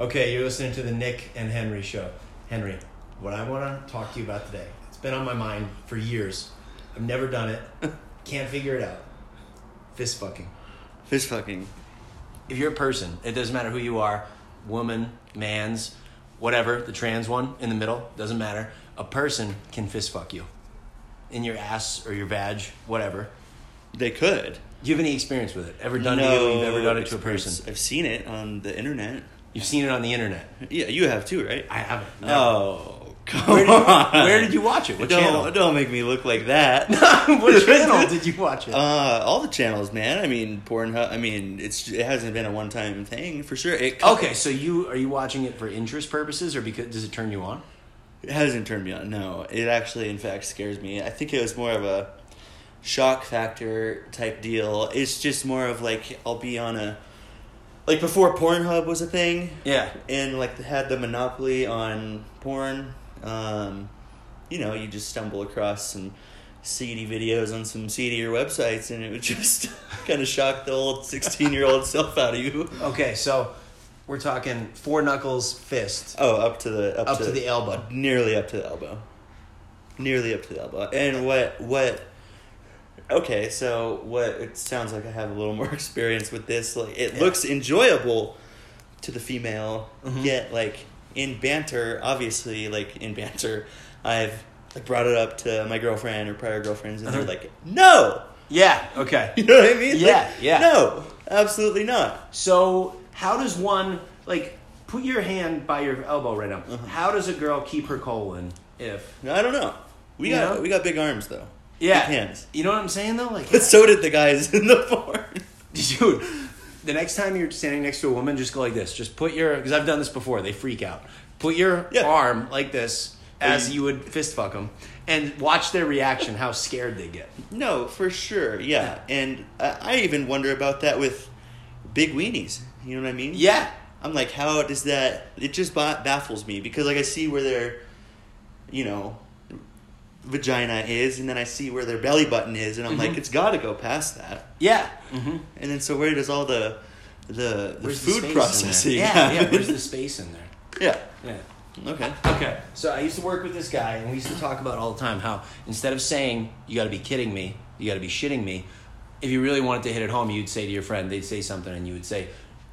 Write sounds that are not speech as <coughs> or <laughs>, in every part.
Okay, you're listening to the Nick and Henry show. Henry, what I want to talk to you about today, it's been on my mind for years. I've never done it, <laughs> can't figure it out. Fist fucking. Fist fucking. If you're a person, it doesn't matter who you are woman, man's, whatever, the trans one in the middle, doesn't matter. A person can fist fuck you in your ass or your vag, whatever. They could. Do you have any experience with it? Ever done it? to you? You've ever done it to a person? I've seen it on the internet. You've seen it on the internet. Yeah, you have too, right? I haven't. never. Oh, come Where did, you, on. where did you watch it? What don't, channel? Don't make me look like that. <laughs> what <laughs> channel did you watch it? Uh, all the channels, man. I mean, Pornhub. I mean, it's it hasn't been a one time thing for sure. It okay, so you are you watching it for interest purposes or because does it turn you on? It hasn't turned me on. No, it actually, in fact, scares me. I think it was more of a shock factor type deal. It's just more of like I'll be on a like before Pornhub was a thing, Yeah. and like they had the monopoly on porn. Um, you know, you just stumble across some seedy videos on some seedier websites, and it would <laughs> just kind of shock the old sixteen-year-old self out of you. Okay, so we're talking four knuckles fist Oh, up to the up, up to the elbow. nearly up to the elbow nearly up to the elbow and what what okay so what it sounds like i have a little <laughs> more experience with this like it Yeah. looks enjoyable to the female Mhm. yet like in banter obviously like in banter i've like brought it up to my girlfriend or prior girlfriends and Uh-huh. they're like no Yeah. Okay. <laughs> you know what i mean Yeah, Like, yeah. no absolutely not So how does one like put your hand by your elbow right now? Uh-huh. How does a girl keep her colon if? i don't know we You got know? we got big arms though Yeah. hands You know what I'm saying though? Like, but so did the guys in the porn <laughs> dude, the next time you're standing next to a woman, just go like this. Just put your because I've done this before. They freak out. Put your Yeah. arm like this as you- would fist fuck them, and watch their reaction. How scared they get. No, for sure. Yeah, and I, I even wonder about that with big weenies. You know what I mean? Yeah. I'm like, how does that? It just baffles me because like I see where they're you know, vagina is, and then I see where their belly button is, and I'm like, Mhm. it's got to go past that. Yeah. Mm-hmm. And then so where does all the the, the food the processing? Yeah. happen? Yeah. Where's the space in there? <laughs> yeah. Yeah. Okay. Okay. So I used to work with this guy, and we used to talk about all the time how instead of saying "you got to be kidding me," "you got to be shitting me," if you really wanted to hit it home, you'd say to your friend, they'd say something, and you would say,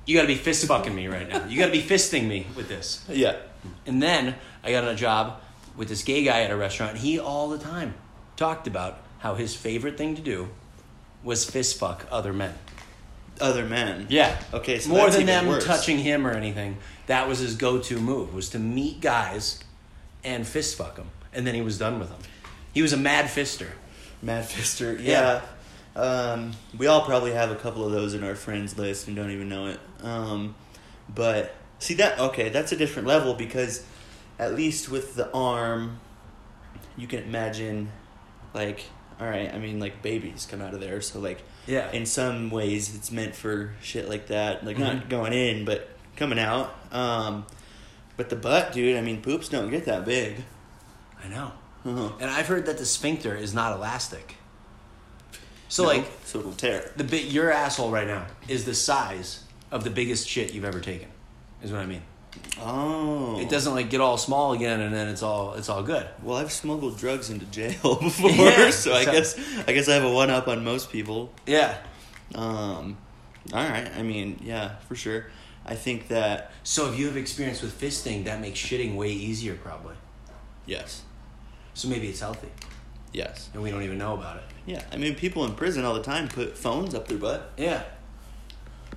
"You got to be fist fucking me right now. You got to be <laughs> fisting me with this." Yeah. And then I got on a job with this gay guy at a restaurant. He all the time talked about how his favorite thing to do was fist fuck other men. Other men. Yeah. Okay. So More than them worse. touching him or anything. That was his go-to move was to meet guys and fist fuck them, and then he was done with them. He was a mad fister. Mad Fister, yeah. Um, we all probably have a couple of those in our friends list and don't even know it. Um, but see that okay, that's a different level because at least with the arm, you can imagine, like, all right. I mean, like babies come out of there, so like Yeah. in some ways it's meant for shit like that, like not Mhm. going in but coming out. Um, but the butt, dude. I mean, poops don't get that big. I know. Uh-huh. And I've heard that the sphincter is not elastic. So No, like so it'll tear. the bit your asshole right now is the size of the biggest shit you've ever taken. Is what I mean. Oh, It doesn't like get all small again and then it's all it's all good. Well, I've smuggled drugs into jail <laughs> <laughs> before, Yeah, so I so- guess I guess I have a one up on most people. Yeah. Um, all right, I mean, yeah, for sure. I think that So if you have experience with fisting, that makes shitting way easier probably. yes, So maybe it's healthy yes, and we don't even know about it. yeah. I mean, people in prison all the time put phones up their butt. Yeah.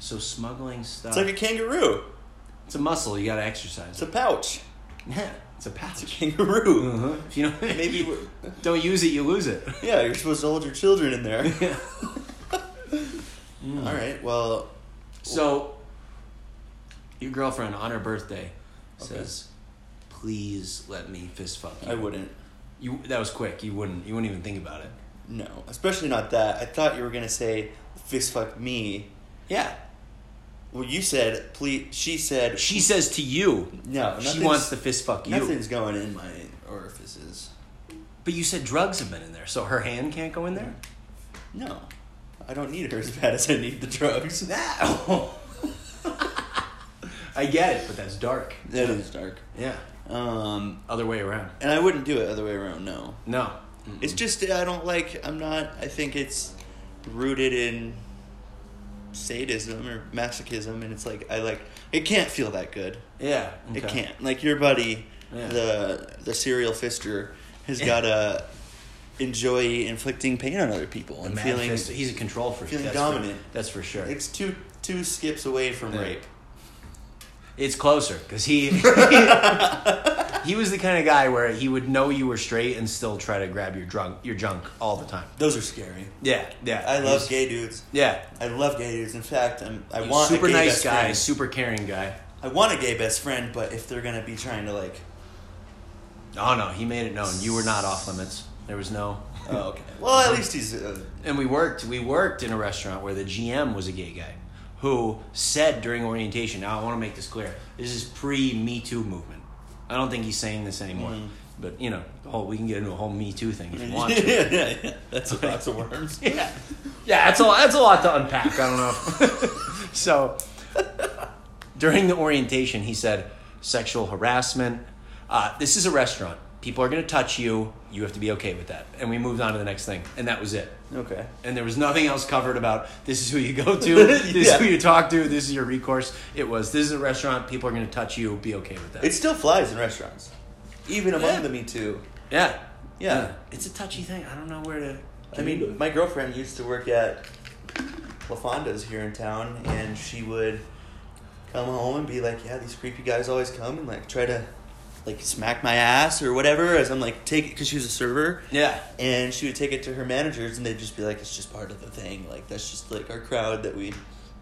So smuggling stuff. It's like a kangaroo. It's a muscle. You got to exercise. It's a pouch. yeah. It's a It's a pouch. <laughs> kangaroo. Uh-huh. If you know, Maybe. you don't use it, you lose it. Yeah, you're supposed to hold your children in there. Yeah. <laughs> All right. Well, So, your girlfriend on her birthday says, "Please let me fist fuck you." I wouldn't. You that was quick. You wouldn't. You wouldn't even think about it. No, especially not that. I thought you were gonna say fist fuck me. Yeah. Well, you said please. She said She says to you, no. she wants to fist fuck you. Nothing's going in my orifices. But you said drugs have been in there, so her hand can't go in there. No, I don't need her as bad as I need the drugs. That. <laughs> I get it, but that's dark. That is dark. Yeah. Um, Other way around. and I wouldn't do it other way around. No, No. it's just I don't like. I'm not. I think it's rooted in sadism or masochism, and it's like I like. It can't feel that good. Yeah. It can't. Like your buddy, Yeah. the the serial fister, has gotta enjoy inflicting pain on other people The and feeling. fist- he's a control freak. feeling that's dominant. For, that's for sure. It's two two skips away from Yeah. rape. It's closer because <laughs> he he was the kind of guy where he would know you were straight and still try to grab your drunk your junk all the time. Those are scary. Yeah, yeah. I love gay dudes. Yeah, I love gay dudes. In fact, I'm, I want super a gay nice best guy, friend. super caring guy. I want a gay best friend, but if they're gonna be trying to like, Oh no, he made it known you were not off limits. There was no. oh okay, well at least he's uh, And we worked. We worked in a restaurant where the GM was a gay guy, who said during orientation. Now I want to make this clear. This is pre Me Too movement. I don't think he's saying this anymore. Mhm. But you know, the whole we can get into a whole Me Too thing if you <laughs> want to. yeah, yeah, yeah. That's a box of <laughs> worms. Yeah, yeah, that's a that's a lot to unpack. I don't know. <laughs> so during the orientation, he said sexual harassment. Uh, this is a restaurant. People are going to touch you. You have to be okay with that. And we moved on to the next thing, and that was it. Okay. And there was nothing else covered about this is who you go <laughs> to, this is who you talk to, this is your recourse. It was this is a restaurant. People are going to touch you. Be okay with that. It still flies in restaurants, even among Yeah. the Me Too. yeah, Yeah. It's a touchy thing. I don't know where to. I mean, my girlfriend used to work at La Fonda's here in town, and she would come home and be like, "Yeah, these creepy guys always come and like try to like smack my ass or whatever." As I'm like, take it because she was a server, yeah. and she would take it to her managers, and they'd just be like, "It's just part of the thing. Like that's just like our crowd that we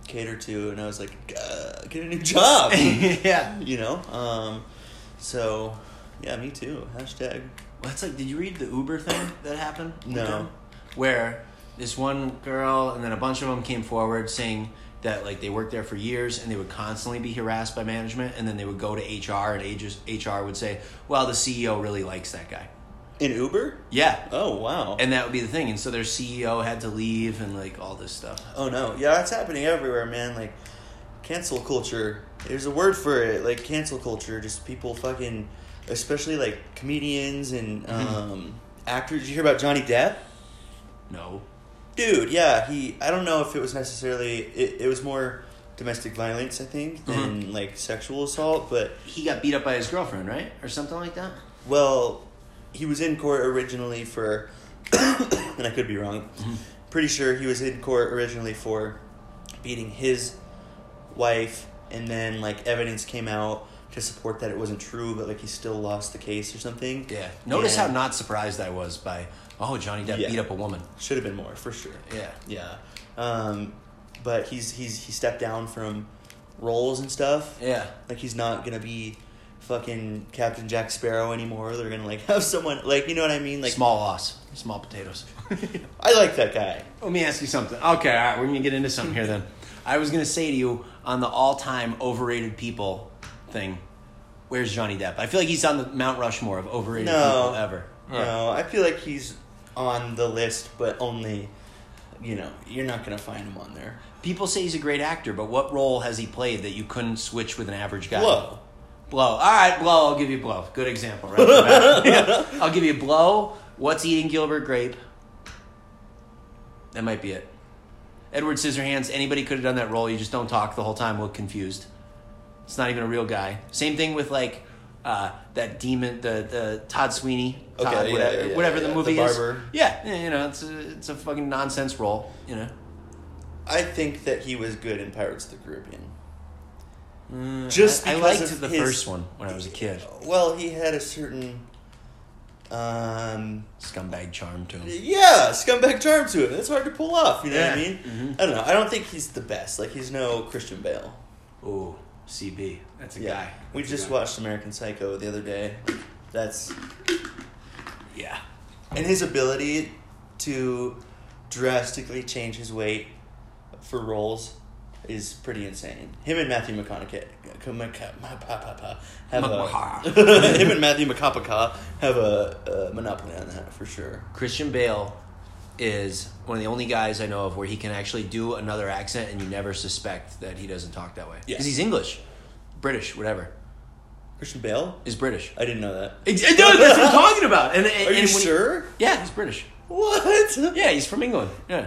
cater to." And I was like, "Get a new job." <laughs> yeah. you know. Um, so yeah, me too. Hashtag. Well, it's like, did you read the Uber thing that happened? No. Where this one girl and then a bunch of them came forward saying that like they worked there for years and they would constantly be harassed by management, and then they would go to HR and HR would say, "Well, the CEO really likes that guy." In Uber? Yeah, Oh wow. and that would be the thing. And so their CEO had to leave and like all this stuff. Oh no, yeah, it's happening everywhere, man. Like cancel culture. There's a word for it, like cancel culture. Just people fucking, especially like comedians and Mm-hmm. um, actors. Did you hear about Johnny Depp? No. Dude, yeah, he. I don't know if it was necessarily. It, it was more domestic violence, I think, than Mm-hmm. like sexual assault. But He got beat up by his girlfriend, right, or something like that. well, he was in court originally for, <coughs> and I could be wrong. Mm-hmm. Pretty sure he was in court originally for beating his wife, and then like evidence came out to support that it wasn't true, but like he still lost the case or something. Yeah. Notice And- how not surprised I was by, oh, Johnny Depp Yeah. beat up a woman. Should have been more for sure. Yeah. Yeah, um, but he's he's he stepped down from roles and stuff. Yeah. Like he's not gonna be fucking Captain Jack Sparrow anymore. They're gonna like <laughs> have someone like you know what I mean. Like Small loss. Small potatoes. <laughs> I like that guy. Let me ask you something. Okay, all right, we're gonna get into something here then. I was gonna say to you on the all-time overrated people thing. Where's Johnny Depp? I feel like he's on the Mount Rushmore of overrated No. people ever. No, I feel like he's on the list, but only you know you're not gonna find him on there. People say he's a great actor, but what role has he played that you couldn't switch with an average guy? Blow. Blow. All right, Blow. I'll give you Blow. Good example, right? off the bat. Yeah. I'll give you Blow. What's eating Gilbert Grape? That might be it. Edward Scissorhands. Anybody could have done that role. You just don't talk the whole time. Look confused. It's not even a real guy. Same thing with like uh, that demon, the the Todd Sweeney, Todd, Okay, whatever, yeah, yeah, whatever yeah, the the movie is. barber. Yeah, yeah, you know, it's a it's a fucking nonsense role. You know. I think that he was good in Pirates of the Caribbean. Mm, Just I, I liked of the his- first one when I was a kid. Well, he had a certain, um, Scumbag charm to him. yeah, scumbag charm to it. That's hard to pull off. You know what I mean? Mhm. I don't know. I don't think he's the best. Like he's no Christian Bale. Ooh, CB. That's a Yeah. guy. We That's a just guy. watched American Psycho the other day. That's Yeah. and his ability to drastically change his weight for roles is pretty insane. Him and Matthew McConaughey uh, have a <laughs> him and Matthew McConaughey have a, a monopoly on that for sure. Christian Bale is one of the only guys I know of where he can actually do another accent and you never suspect that he doesn't talk that way. Because he's English. British, whatever, Christian Bale? is British. I didn't know that. Ex- No, that's what I'm talking about. And, and, Are and you he- sure? yeah, he's British. What? Yeah, he's from England. Yeah.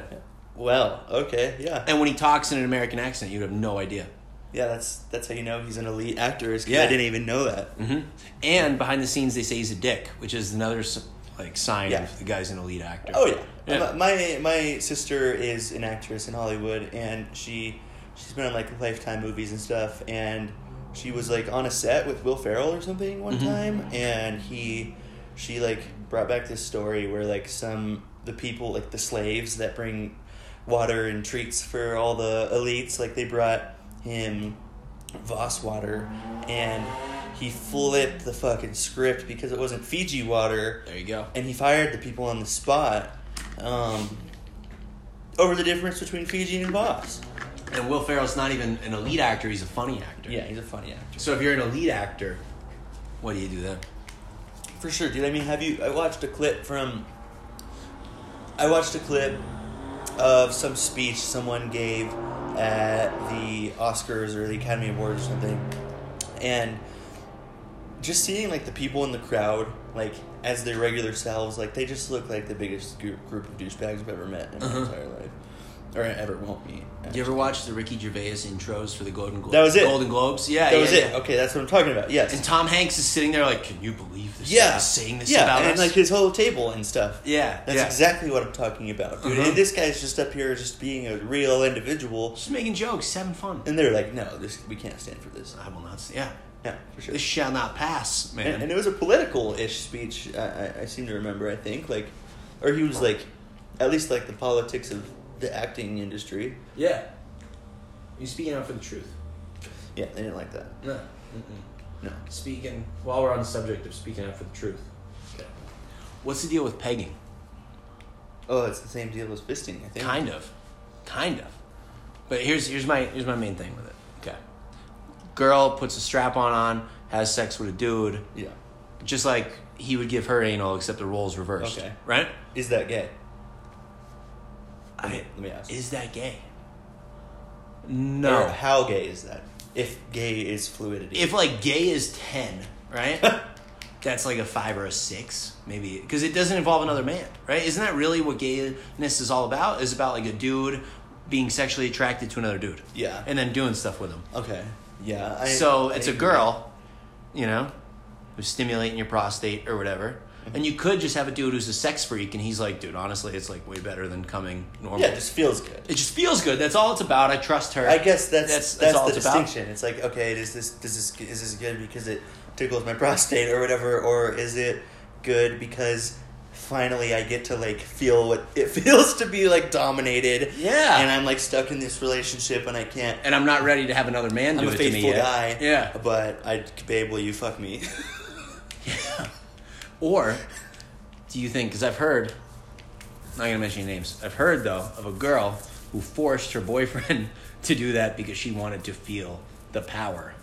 Well, okay, yeah. And when he talks in an American accent, you'd have no idea. Yeah, that's that's how you know he's an elite actor. Is Yeah. I didn't even know that. hmm And behind the scenes, they say he's a dick, which is another like sign Yeah. of the guy's an elite actor. Oh yeah. Yeah. My my sister is an actress in Hollywood, and she she's been on like Lifetime movies and stuff. And she was like on a set with Will Ferrell or something one Mhm. time, and he she like brought back this story where like some the people like the slaves that bring water and treats for all the elites like they brought him Voss water and he flipped the fucking script because it wasn't Fiji water There you go. and he fired the people on the spot um, over the difference between Fiji and Voss. And Will Ferrell's not even an elite actor; he's a funny actor. Yeah, he's a funny actor. So if you're an elite actor, what do you do then? For sure, dude. I mean, have you? I watched a clip from. I watched a clip of some speech someone gave at the Oscars or the Academy Awards or something, and just seeing like the people in the crowd, like as their regular selves, like they just look like the biggest group group of douchebags I've ever met in my Uh-huh. entire life, or ever won't meet. Do you ever watch the Ricky Gervais intros for the Golden Globes? That was it. Golden Globes. Yeah, That yeah, was it. Okay, that's what I'm talking about. Yes. And Tom Hanks is sitting there like, "Can you believe this? yeah, saying this yeah, about and us?" like his whole table and stuff. yeah, That's yeah. exactly what I'm talking about, dude. Uh-huh. And this guy's just up here, just being a real individual, Just making jokes, having fun. and they're like, "No, this we can't stand for this." I will not. Yeah, Yeah, for sure. this shall not pass, man. And, and it was a political-ish speech. I, I, seem to remember. I think like, or he was like, at least like the politics of the acting industry. yeah, you speaking out for the truth. Yeah, they didn't like that. No. No. Speaking while we're on the subject of speaking out for the truth. Okay. What's the deal with pegging? Oh, it's the same deal as fisting. I think. Kind of, kind of. But here's here's my here's my main thing with it. Girl puts a strap on on, has sex with a dude, Yeah. just like he would give her anal, except the roles reversed. Okay. Right? Is that gay? Let me, I, let me ask. is that gay? Or No. how gay is that? If gay is fluidity. If like gay is ten, right? <laughs> That's like a five or a six, maybe, because it doesn't involve another man, right? Isn't that really what gayness is all about? Is about like a dude being sexually attracted to another dude, yeah. and then doing stuff with him. Okay. Yeah. I, so I it's a girl, you know, who's stimulating your prostate or whatever. Mm-hmm. And you could just have a dude who's a sex freak, and he's like, dude, honestly, it's like way better than coming normal. Yeah, it just feels good. it just feels good. That's all it's about. I trust her. I guess that's That's- that's, that's the it's about. distinction. It's like okay, is this does this is this good because it tickles my <laughs> prostate or whatever, or is it good because finally I get to like feel what it <laughs> feels to be like dominated? Yeah. and I'm like stuck in this relationship and I can't. and I'm not ready to have another man do I'm a it to me faithful yet. guy. Yeah. but I, babe, will you fuck me? <laughs> Yeah. Or do you think? Because I've heard, I'm not gonna mention any names. I've heard though of a girl who forced her boyfriend <laughs> to do that because she wanted to feel the power.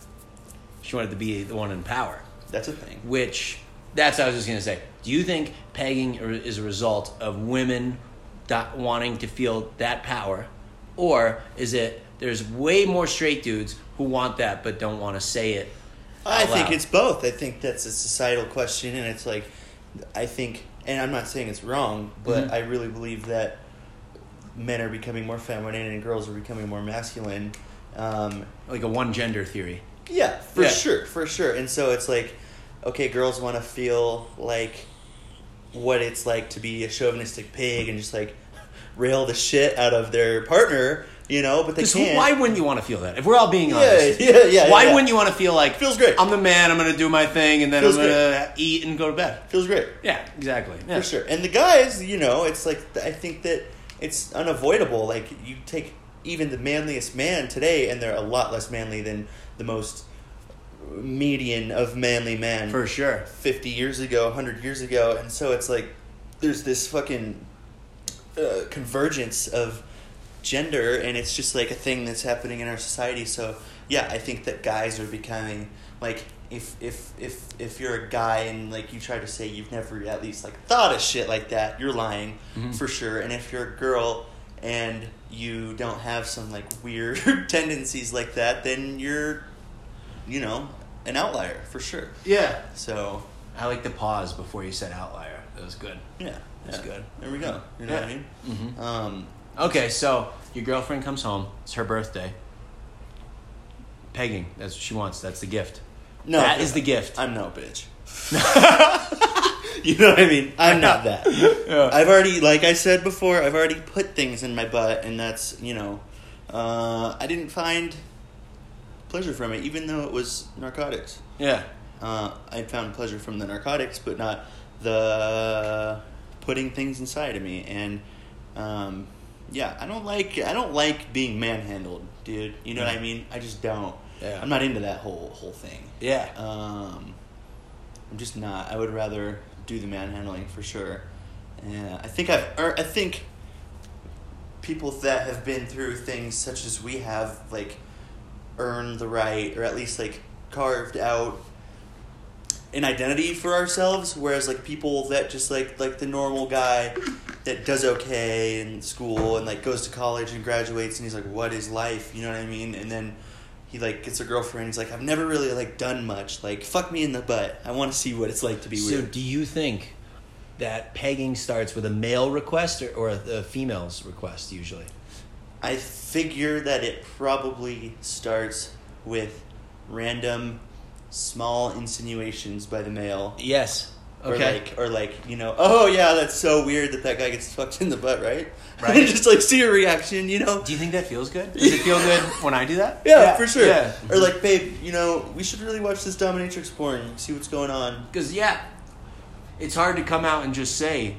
She wanted to be the one in power. That's a thing. Which that's what I was just gonna say. Do you think pegging is a result of women wanting to feel that power, or is it there's way more straight dudes who want that but don't want to say it? I think loud? it's both. I think that's a societal question, and it's like, I think, and I'm not saying it's wrong, but Mhm. I really believe that men are becoming more feminine and girls are becoming more masculine. Um, like a one gender theory. yeah, for Yeah. sure, for sure. And so it's like, okay, girls want to feel like what it's like to be a chauvinistic pig and just like rail the shit out of their partner, you know, but they can't. why wouldn't you want to feel that? If we're all being Yeah, honest, <laughs> yeah, yeah, Why yeah. wouldn't you want to feel like Feels great. I'm the man. I'm going to do my thing, and then Feels I'm going to eat and go to bed. Feels great. Yeah, exactly. Yeah. For sure. And the guys, you know, it's like I think that it's unavoidable. Like you take even the manliest man today, and they're a lot less manly than the most median of manly man For sure. fifty years ago, hundred years ago, and so it's like there's this fucking uh, convergence of gender, and it's just like a thing that's happening in our society. So yeah, I think that guys are becoming like if if if if you're a guy and like you try to say you've never at least like thought of shit like that, you're lying Mhm. for sure. And if you're a girl and you don't have some like weird <laughs> tendencies like that, then you're you know, an outlier for sure. Yeah. So I like the pause before you said outlier. That was good. yeah, That's yeah. good. There we go. You know what I mean? Mm-hmm. Um, Okay, so your girlfriend comes home. It's her birthday. Pegging. That's what she wants. That's the gift. no, that is the gift. I'm no bitch. <laughs> you know what I mean? I'm not that. <laughs> Yeah. I've already, like I said before, I've already put things in my butt, and that's you know, uh, I didn't find pleasure from it, even though it was narcotics. yeah. Uh, I found pleasure from the narcotics, but not the putting things inside of me. And um, yeah, I don't like I don't like being manhandled, dude. You know what I mean? I just don't. Yeah. I'm not into that whole whole thing. Yeah. Um, I'm just not. I would rather do the manhandling for sure. Yeah, I think I've. I think people that have been through things such as we have, like, earned the right, or at least like carved out an identity for ourselves. Whereas like people that just like like the normal guy that does okay in school and like goes to college and graduates and he's like, what is life? You know what I mean? And then he like gets a girlfriend. He's like, I've never really like done much. Like, fuck me in the butt. I want to see what it's like to be So, weird. do you think that pegging starts with a male request or, or a, a female's request usually? I figure that it probably starts with random small insinuations by the male. Yes. Or Okay. like, or like, you know, oh yeah, that's so weird that that guy gets fucked in the butt, right? <laughs> Right. and just like see a reaction, you know? do you think that feels good? <laughs> Does it feel good when I do that? Yeah, for sure. Yeah. Or like, babe, you know, we should really watch this dominatrix porn, see what's going on. Because yeah, it's hard to come out and just say,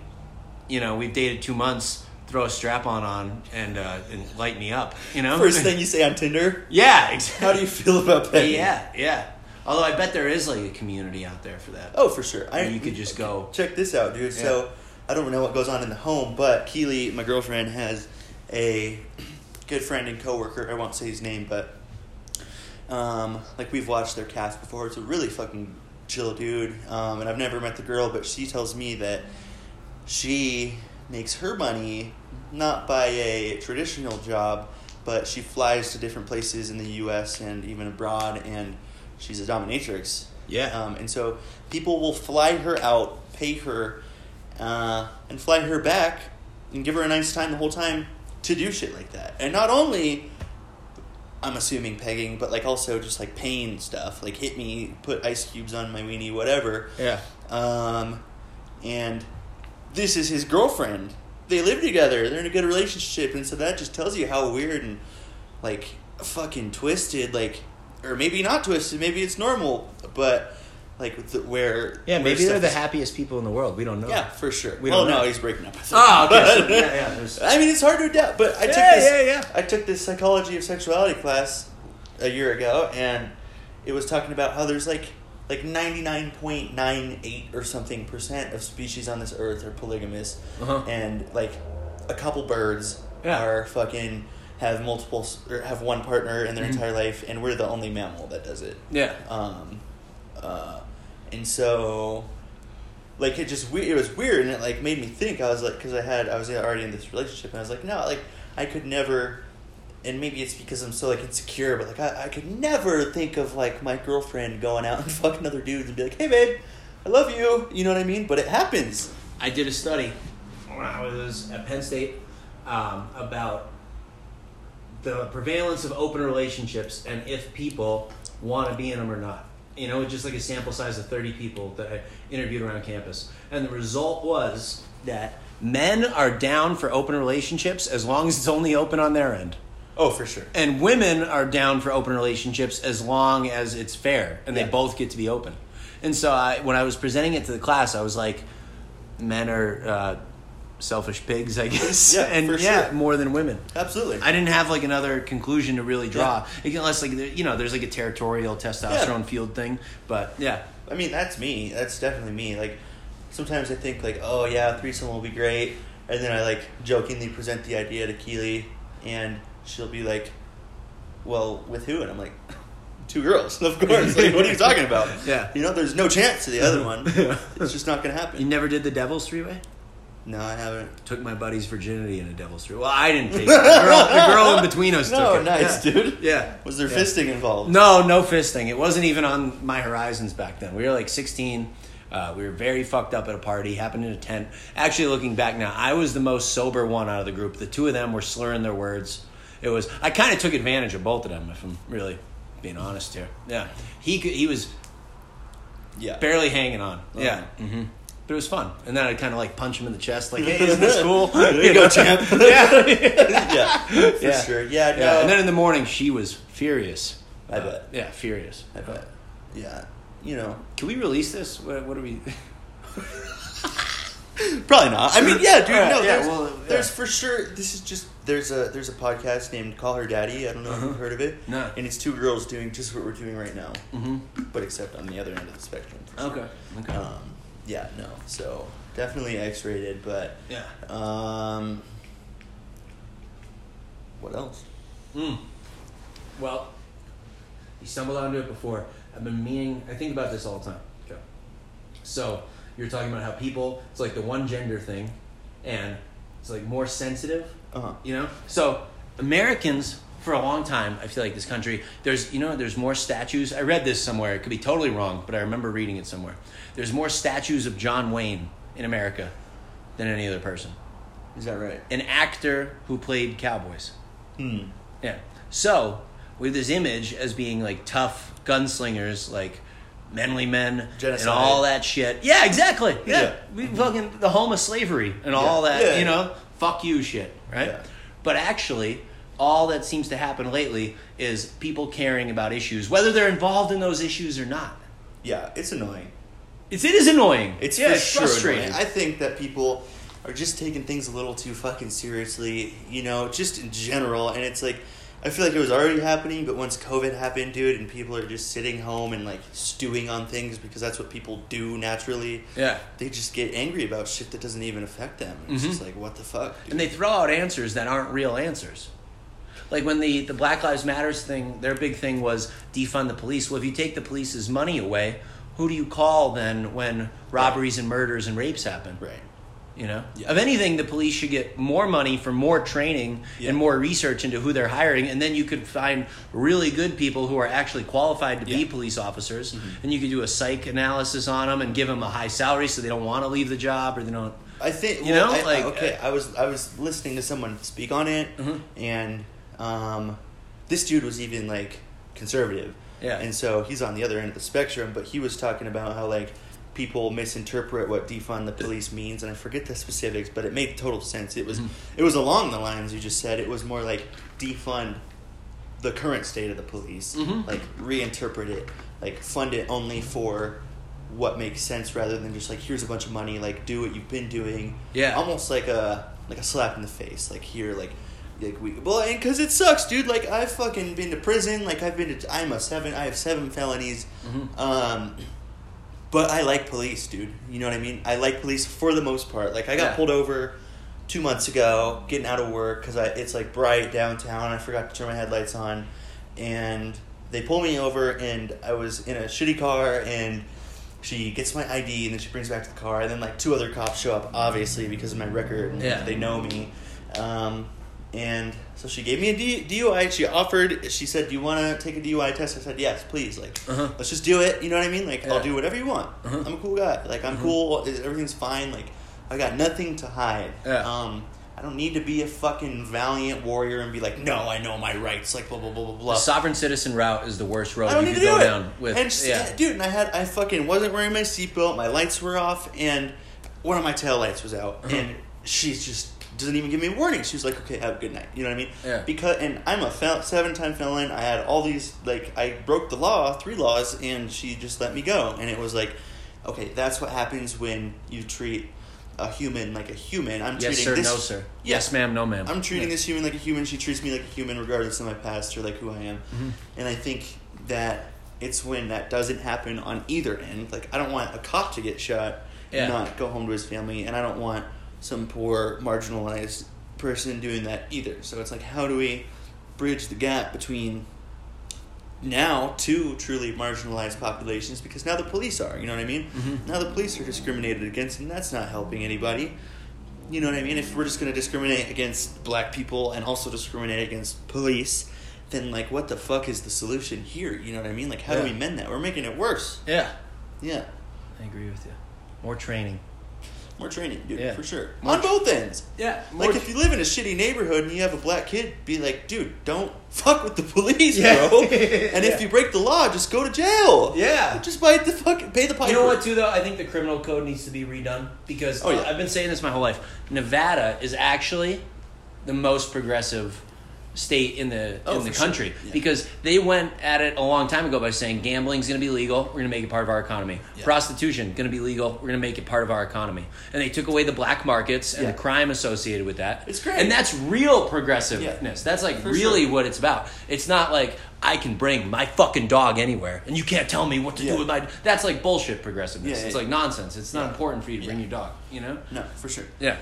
you know, we've dated two months, throw a strap on on, and uh, and light me up. You know, First thing <laughs> you say on Tinder, Yeah, exactly. how do you feel about that? Yeah, yeah. Although I bet there is like a community out there for that. Oh, for sure. I, you could just go. check this out, dude. So I don't know what goes on in the home, but Keely, my girlfriend, has a good friend and coworker. I won't say his name, but um, like we've watched their cast before. It's a really fucking chill dude, um, and I've never met the girl, but she tells me that she makes her money not by a traditional job, but she flies to different places in the U.S. and even abroad, and she's a dominatrix. Yeah. Um, and so people will fly her out, pay her, uh, and fly her back and give her a nice time the whole time to do shit like that. And not only, I'm assuming pegging, but like also just like pain stuff, like hit me, put ice cubes on my weenie, whatever. Yeah. Um, and this is his girlfriend. They live together. They're in a good relationship, and so that just tells you how weird and like fucking twisted, like, or maybe not twisted. Maybe it's normal, but like the, where Yeah, maybe they're the happiest people in the world. We don't know. Yeah, for sure. We well, don't know. no, he's breaking up. Ah, her. Oh, okay. So, <laughs> yeah, yeah. I mean, it's hard to adapt, but I took this. yeah, yeah. I took this psychology of sexuality class a year ago, and it was talking about how there's like like ninety nine point nine eight or something percent of species on this earth are polygamous, Uh-huh. and like a couple birds Yeah. are fucking have multiple or have one partner in their Mhm. entire life, and we're the only mammal that does it. yeah. Um, uh, and so, like, it just we- it was weird, and it like made me think. I was like, because I had I was already in this relationship, and I was like, no, like I could never. And maybe it's because I'm so like insecure, but like I, I could never think of like my girlfriend going out <laughs> and fucking other dudes and be like, hey babe, I love you. You know what I mean? But it happens. I did a study when I was at Penn State um, about the prevalence of open relationships and if people want to be in them or not. You know, just like a sample size of 30 people that I interviewed around campus. And the result was that men are down for open relationships as long as it's only open on their end. Oh, for sure. And women are down for open relationships as long as it's fair and they both get to be open. And so I, when I was presenting it to the class, I was like, men are uh, selfish pigs, I <laughs> guess. Yeah, and for yeah, sure. more than women. Absolutely. I didn't have like another conclusion to really draw, unless like you know, there's like a territorial testosterone Yeah. field thing. But yeah, I mean, that's me. That's definitely me. Like, sometimes I think like, oh yeah, threesome will be great, and then I like jokingly present the idea to Keely, and she'll be like, "Well, with who?" And I'm like, <laughs> two girls, <laughs> of course. Like, what are you talking about? <laughs> Yeah. You know, there's no chance to the other one. It's just not gonna happen. you never did the devil's three way. No, I haven't. Took my buddy's virginity in a devil's throat. Well, I didn't take it. The girl, the girl in between us No, took it. nice, Yeah. dude. Yeah. Was there Yeah. fisting involved? No, no fisting. It wasn't even on my horizons back then. We were like 16. Uh, we were very fucked up at a party. Happened in a tent. Actually, looking back now, I was the most sober one out of the group. The two of them were slurring their words. It was. I kind of took advantage of both of them, if I'm really being honest here. Yeah, he could, he was Yeah. barely hanging on. Oh. Yeah, hmm but it was fun. And then I'd kind of like punch him in the chest, like, "Hey, isn't this <laughs> cool?" There you go, champ. <laughs> yeah, yeah, for Yeah. sure. Yeah, no. yeah. And then in the morning, she was furious. I Uh, bet. Yeah, furious. I bet. Yeah. You know, Can we release this? What, what are we? <laughs> probably not. I mean, yeah, dude. Right, no, yeah, there's, well, yeah. there's for sure. This is just there's a there's a podcast named Call Her Daddy. I don't know if you've heard of it. Uh-huh. No. And it's two girls doing just what we're doing right now, Mm-hmm. but except on the other end of the spectrum. sure. Okay. Okay. Um, yeah. No. So definitely X-rated, but yeah. um, what else? Hmm. Well, you stumbled onto it before. I've been meaning. I think about this all the time. Okay. So you're talking about how people. It's like the one gender thing, and it's like more sensitive. Uh huh. You know. So Americans. For a long time, I feel like this country, there's, you know, there's more statues. I read this somewhere. It could be totally wrong, but I remember reading it somewhere. There's more statues of John Wayne in America than any other person. Is that right? An actor who played cowboys. Hmm. Yeah. So with this image as being like tough gunslingers, like manly men Genocide. and all that shit. Yeah, exactly. Yeah. Yeah. We fucking the home of slavery and all that, Yeah. you know, fuck you shit, right? Yeah. But actually, all that seems to happen lately is people caring about issues, whether they're involved in those issues or not. Yeah, it's annoying. It's it is annoying. It's yeah, it's sure frustrating. annoying. I think that people are just taking things a little too fucking seriously, you know, just in general. And it's like, I feel like it was already happening, but once COVID happened, dude, and people are just sitting home and like stewing on things because that's what people do naturally, yeah. they just get angry about shit that doesn't even affect them. It's Mhm. just like, what the fuck? Dude? and they throw out answers that aren't real answers. Like when the, the Black Lives Matters thing, their big thing was defund the police. Well, if you take the police's money away, who do you call then when robberies and murders and rapes happen? right. You know, Yeah. of anything, the police should get more money for more training Yeah. and more research into who they're hiring, and then you could find really good people who are actually qualified to be Yeah. Mm-hmm. police officers, and you could do a psych analysis on them and give them a high salary so they don't want to leave the job or they don't. I think You well, know, I- like, okay. uh, I was I was listening to someone speak on it, Mhm. and um, this dude was even like conservative, Yeah. and so he's on the other end of the spectrum. But he was talking about how like people misinterpret what defund the police means, and I forget the specifics, but it made total sense. It was Mhm. it was along the lines you just said. It was more like defund the current state of the police, Mhm. like reinterpret it, like fund it only for what makes sense rather than just like here's a bunch of money, like do what you've been doing. Yeah. almost like a like a slap in the face. Like here, like like we well, and because it sucks, dude. Like I've fucking been to prison. Like I've been to I'm a seven. I have seven felonies. Mhm. Um, but I like police, dude. You know what I mean? I like police for the most part. Like I got Yeah. pulled over two months ago, getting out of work because I it's like bright downtown. I forgot to turn my headlights on, and they pull me over, and I was in a shitty car, and she gets my ID, and then she brings me back to the car, and then like two other cops show up, obviously because of my record, and Yeah. they know me. Um, and so she gave me a DUI. She offered. She said, "Do you want to take a DUI test?" I said, "Yes, please." Like, Uh-huh. let's just do it. You know what I mean? Like, Yeah. I'll do whatever you want. Uh-huh. I'm a cool guy. Like, I'm cool. Everything's fine. Like, I got nothing to hide. Yeah. Um, I don't need to be a fucking valiant warrior and be like, no, I know my rights. Like, blah blah blah blah blah. The sovereign citizen route is the worst road I don't you need could to do go it. down with. and just, yeah. dude, and I had I fucking wasn't wearing my seatbelt. My lights were off, and one of my tail lights was out. Uh-huh. And she's just doesn't even give me a warning. She was like, "Okay, have a good night." You know what I mean? Yeah. Because and I'm a fel- seven time felon. I had all these like I broke the law, three laws, and she just let me go. And it was like, okay, that's what happens when you treat a human like a human. I'm yes, treating sir. this. no, sir. Yeah. Yes, ma'am. No, ma'am. I'm treating Yeah. this human like a human. She treats me like a human, regardless of my past or like who I am. Mm-hmm. And I think that it's when that doesn't happen on either end. Like I don't want a cop to get shot Yeah. and not go home to his family, and I don't want some poor marginalized person doing that either. So it's like, how do we bridge the gap between now two truly marginalized populations? Because now the police are, you know what I mean? Mhm. Now the police are discriminated against, and that's not helping anybody. You know what I mean? If we're just going to discriminate against black people and also discriminate against police, then like what the fuck is the solution here? You know what I mean? Like how Yeah. do we mend that? We're making it worse. Yeah, Yeah. I agree with you. More training. More training, dude, Yeah. for sure. More On both ends. Yeah, Like if you live in a shitty neighborhood and you have a black kid, be like, dude, don't <laughs> fuck with the police, Yeah. bro. <laughs> And Yeah. if you break the law, just go to jail. Yeah. Just bite the fucking pay the piper. You know what, too, though? I think the criminal code needs to be redone because Oh, yeah. I've been saying this my whole life. Nevada is actually the most progressive state in the Oh, in the for sure. country Yeah. because they went at it a long time ago by saying gambling's going to be legal. We're going to make it part of our economy. Yeah. Prostitution going to be legal. We're going to make it part of our economy. And they took away the black markets and Yeah. the crime associated with that. It's great. And that's real progressiveness. That's like For really sure. what it's about. It's not like I can bring my fucking dog anywhere and you can't tell me what to do with my that's like bullshit progressiveness. It's like nonsense. It's not important for you to bring your dog, you know? No, for sure. Yeah.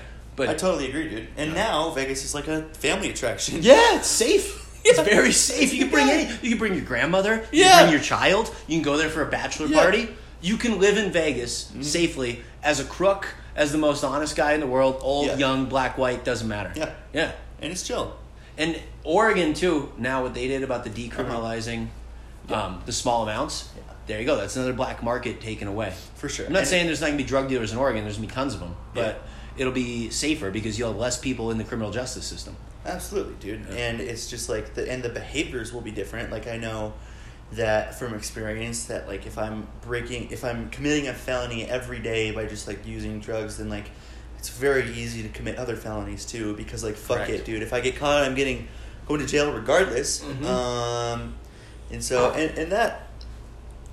But I totally agree, dude. And now Vegas is like a family attraction. yeah, it's safe. <laughs> It's Yeah. very safe. You can bring any you can bring your grandmother, you Yeah. can bring your child, you can go there for a bachelor Yeah. party. You can live in Vegas Mm-hmm. safely as a crook, as the most honest guy in the world, old, Yeah. young, black, white, doesn't matter. Yeah. Yeah. And it's chill. And Oregon too. Now what they did about the decriminalizing um, the small amounts. There you go. That's another black market taken away. For sure. I'm not And- saying there's not gonna be drug dealers in Oregon. There's gonna be tons of them, but. It'll be safer because you'll have less people in the criminal justice system. Absolutely, dude. Yeah. And it's just like the and the behaviors will be different. Like I know that from experience that like if I'm breaking if I'm committing a felony every day by just like using drugs then like it's very easy to commit other felonies too because like fuck Correct. it, dude. If I get caught I'm getting going to jail regardless. Mhm. Um and so and, and that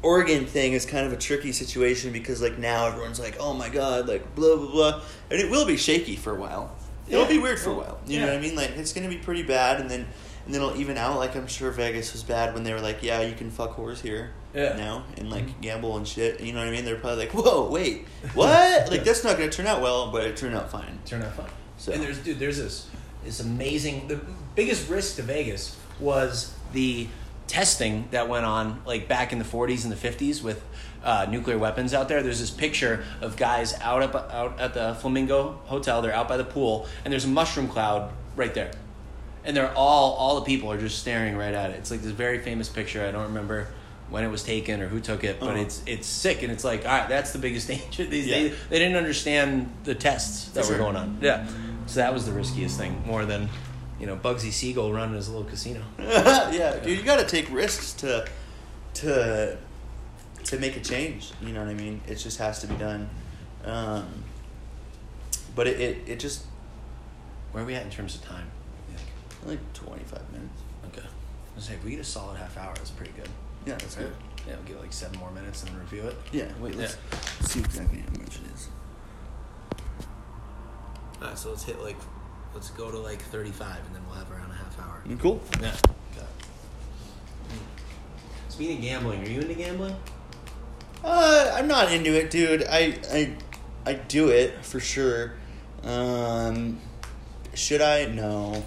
Oregon thing is kind of a tricky situation because like now everyone's like, oh my god, like blah blah blah, and it will be shaky for a while. It'll Yeah. be weird for a while. You know what I mean? Like it's gonna be pretty bad, and then and then it'll even out. Like I'm sure Vegas was bad when they were like, yeah, you can fuck whores here Yeah. now and like Mhm. gamble and shit. You know what I mean? They're probably like, whoa, wait, <laughs> what? like that's not gonna turn out well, but it turned out fine. Turned out fine. So- And there's dude, there's this this amazing. The biggest risk to Vegas was the testing that went on like back in the 40s and the 50s with uh, nuclear weapons out there. There's this picture of guys out up out at the Flamingo Hotel. They're out by the pool, and there's a mushroom cloud right there. And they're all all the people are just staring right at it. It's like this very famous picture. I don't remember when it was taken or who took it, but Uh-huh. it's it's sick and it's like all right, that's the biggest <laughs> danger. They, Yeah. they, they didn't understand the tests that were going on. Yeah, so that was the riskiest thing, more than you know Bugsy Siegel running his little casino. <laughs> yeah, dude, you got to take risks to to to make a change. You know what I mean? It just has to be done. Um, but it, it it just Where are we at in terms of time? you like twenty five minutes. Okay, I was like, if we get a solid half hour, that's pretty good. Yeah, that's Right? good. Yeah, we'll get like seven more minutes and then review it. Yeah, wait, let's see exactly how much it is. All right, so let's hit like, let's go to like thirty-five, and then we'll have around a half hour. Mm, Cool. Yeah. Okay. Speaking of gambling, are you into gambling? Uh, I'm not into it, dude. I I I do it for sure. Um, should I? No.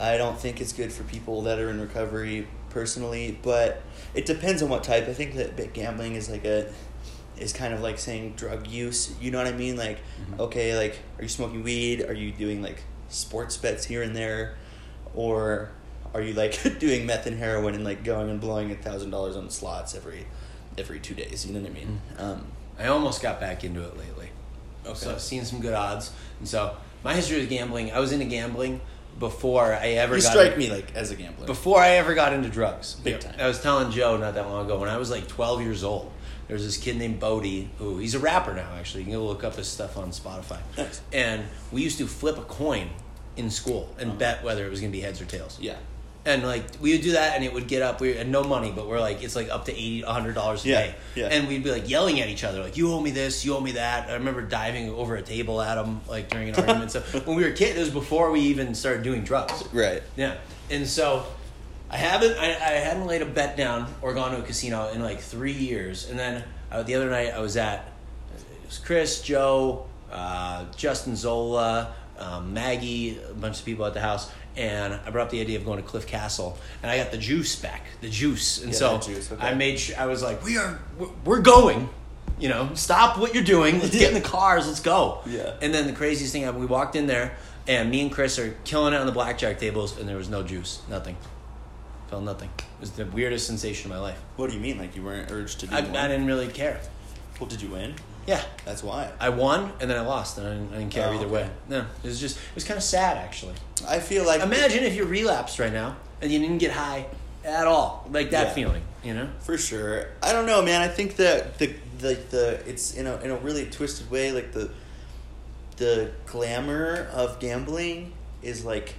I don't think it's good for people that are in recovery personally, but it depends on what type. I think that bit gambling is like a is kind of like saying drug use. You know what I mean? Like, Mhm. okay, like are you smoking weed? Are you doing like sports bets here and there, or are you like <laughs> doing meth and heroin and like going and blowing a thousand dollars on slots every every two days? You know what I mean? Um, I almost got back into it lately. Okay. So I've seen some good odds, and so my history with gambling. I was into gambling before I ever you got strike in- me like as a gambler. before I ever got into drugs. Big time. I was telling Joe not that long ago when I was like 12 years old. There was this kid named Bodie who he's a rapper now. Actually, you can go look up his stuff on Spotify. Nice. And we used to flip a coin in school and Uh-huh. bet whether it was going to be heads or tails. yeah, And like we would do that, and it would get up. We had no money, but we're like, it's like up to eighty, hundred dollars a Yeah, day. yeah. And we'd be like yelling at each other, like, "You owe me this, you owe me that." I remember diving over a table at him, like during an argument. So <laughs> when we were kids, it was before we even started doing drugs. right. Yeah, and so I haven't, I, I hadn't laid a bet down or gone to a casino in like three years. And then uh, the other night I was at it was Chris, Joe, uh, Justin Zola, um, Maggie, a bunch of people at the house, and I brought up the idea of going to Cliff Castle, and I got the juice back, the juice, and Yeah, so juice, okay. I made sure I was like, we are, we're- going. You know, stop what you're doing. Let's get in the <laughs> cars. Let's go. Yeah. And then the craziest thing happened. We walked in there, and me and Chris are killing it on the blackjack tables, and there was no juice, nothing. Felt nothing. It was the weirdest sensation of my life. What do you mean? Like you weren't urged to do I, more? I didn't really care. Well, did you win? Yeah. That's why. I won, and then I lost, and I didn't, I didn't care Oh, either okay. way. No, it was just it was kind of sad actually. I feel like Imagine if you relapsed right now and you didn't get high at all, like that Yeah. feeling. You know? For sure. I don't know, man. I think that the the the it's in a in a really twisted way. Like the the glamour of gambling is like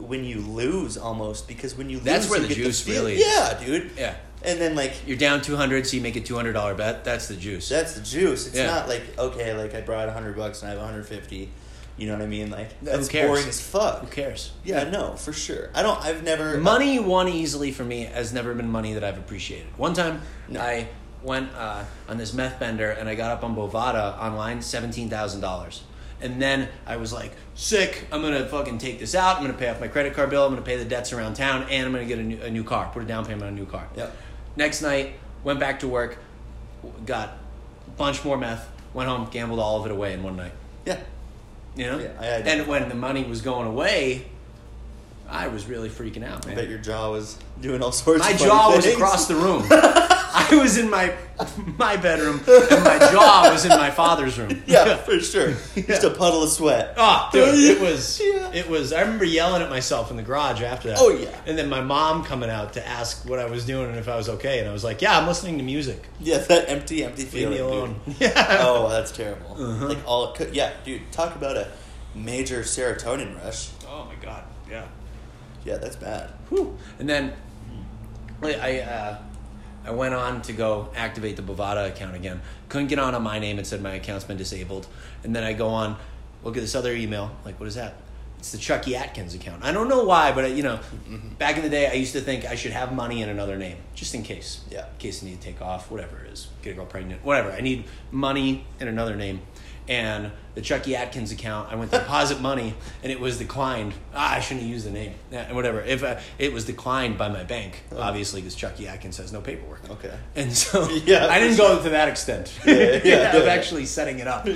when you lose almost because when you lose, That's where you the juice feel- really is. Yeah, dude. Yeah. And then like You're down two hundred, so you make a two hundred dollar bet. That's the juice. that's the juice. It's Yeah. not like okay, like I brought hundred bucks and I have one hundred fifty. You know what I mean? Like Who that's cares? boring as fuck. Who cares? Yeah, no, for sure. I don't. I've never Money won easily for me has never been money that I've appreciated. One time, No. I went uh, on this meth bender and I got up on Bovada online, seventeen thousand dollars. And then I was like, sick. I'm gonna fucking take this out. I'm gonna pay off my credit card bill. I'm gonna pay the debts around town, and I'm gonna get a new, a new car. Put a down payment on a new car. Yep. Next night, went back to work, got a bunch more meth. Went home, gambled all of it away in one night. Yeah. You know. Yeah, I- I- and when the money was going away, I was really freaking out, I man. bet your jaw was doing all sorts. My jaw was across the room. <laughs> I <laughs> was in my my bedroom, and my jaw was in my father's room. <laughs> Yeah, <laughs> for sure. Just a puddle of sweat. Oh, dude, it was Yeah. it was. I remember yelling at myself in the garage after that. Oh, yeah. And then my mom coming out to ask what I was doing and if I was okay, and I was like, "Yeah, I'm listening to music. Yeah, that empty, empty Leave feeling. me dude. Yeah. Oh, that's terrible. Uh-huh. Like all, yeah, dude. Talk about a major serotonin rush. Oh my god. Yeah. Yeah, that's bad. Whew. And then I I, uh, I went on to go activate the Bovada account again. Couldn't get on on my name. It said my account's been disabled. And then I go on, look at this other email. Like, what is that? It's the Chucky Atkins account. I don't know why, but you know, mm-hmm. back in the day, I used to think I should have money in another name, just in case. Yeah. In case I need to take off, whatever it is, get a girl pregnant, whatever. I need money in another name. And the Chucky Atkins account, I went to deposit <laughs> money, and it was declined. Ah, I shouldn't have used the name, Yeah, whatever. If uh, it was declined by my bank, obviously, because Chucky Atkins has no paperwork. Okay. And so <laughs> Yeah, I didn't for go to that extent <laughs> Yeah, yeah, of yeah. actually setting it up.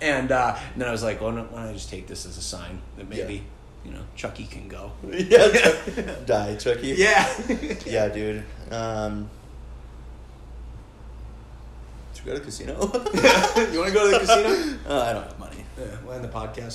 and, uh, and then I was like, well, why don't I just take this as a sign that maybe, you know, Chucky can go. yeah, die, Chucky. Yeah. yeah, dude. Um, should we go to the casino? <laughs> <laughs> you want to go to the casino? uh, <laughs> I don't have money. Yeah, we'll end the podcast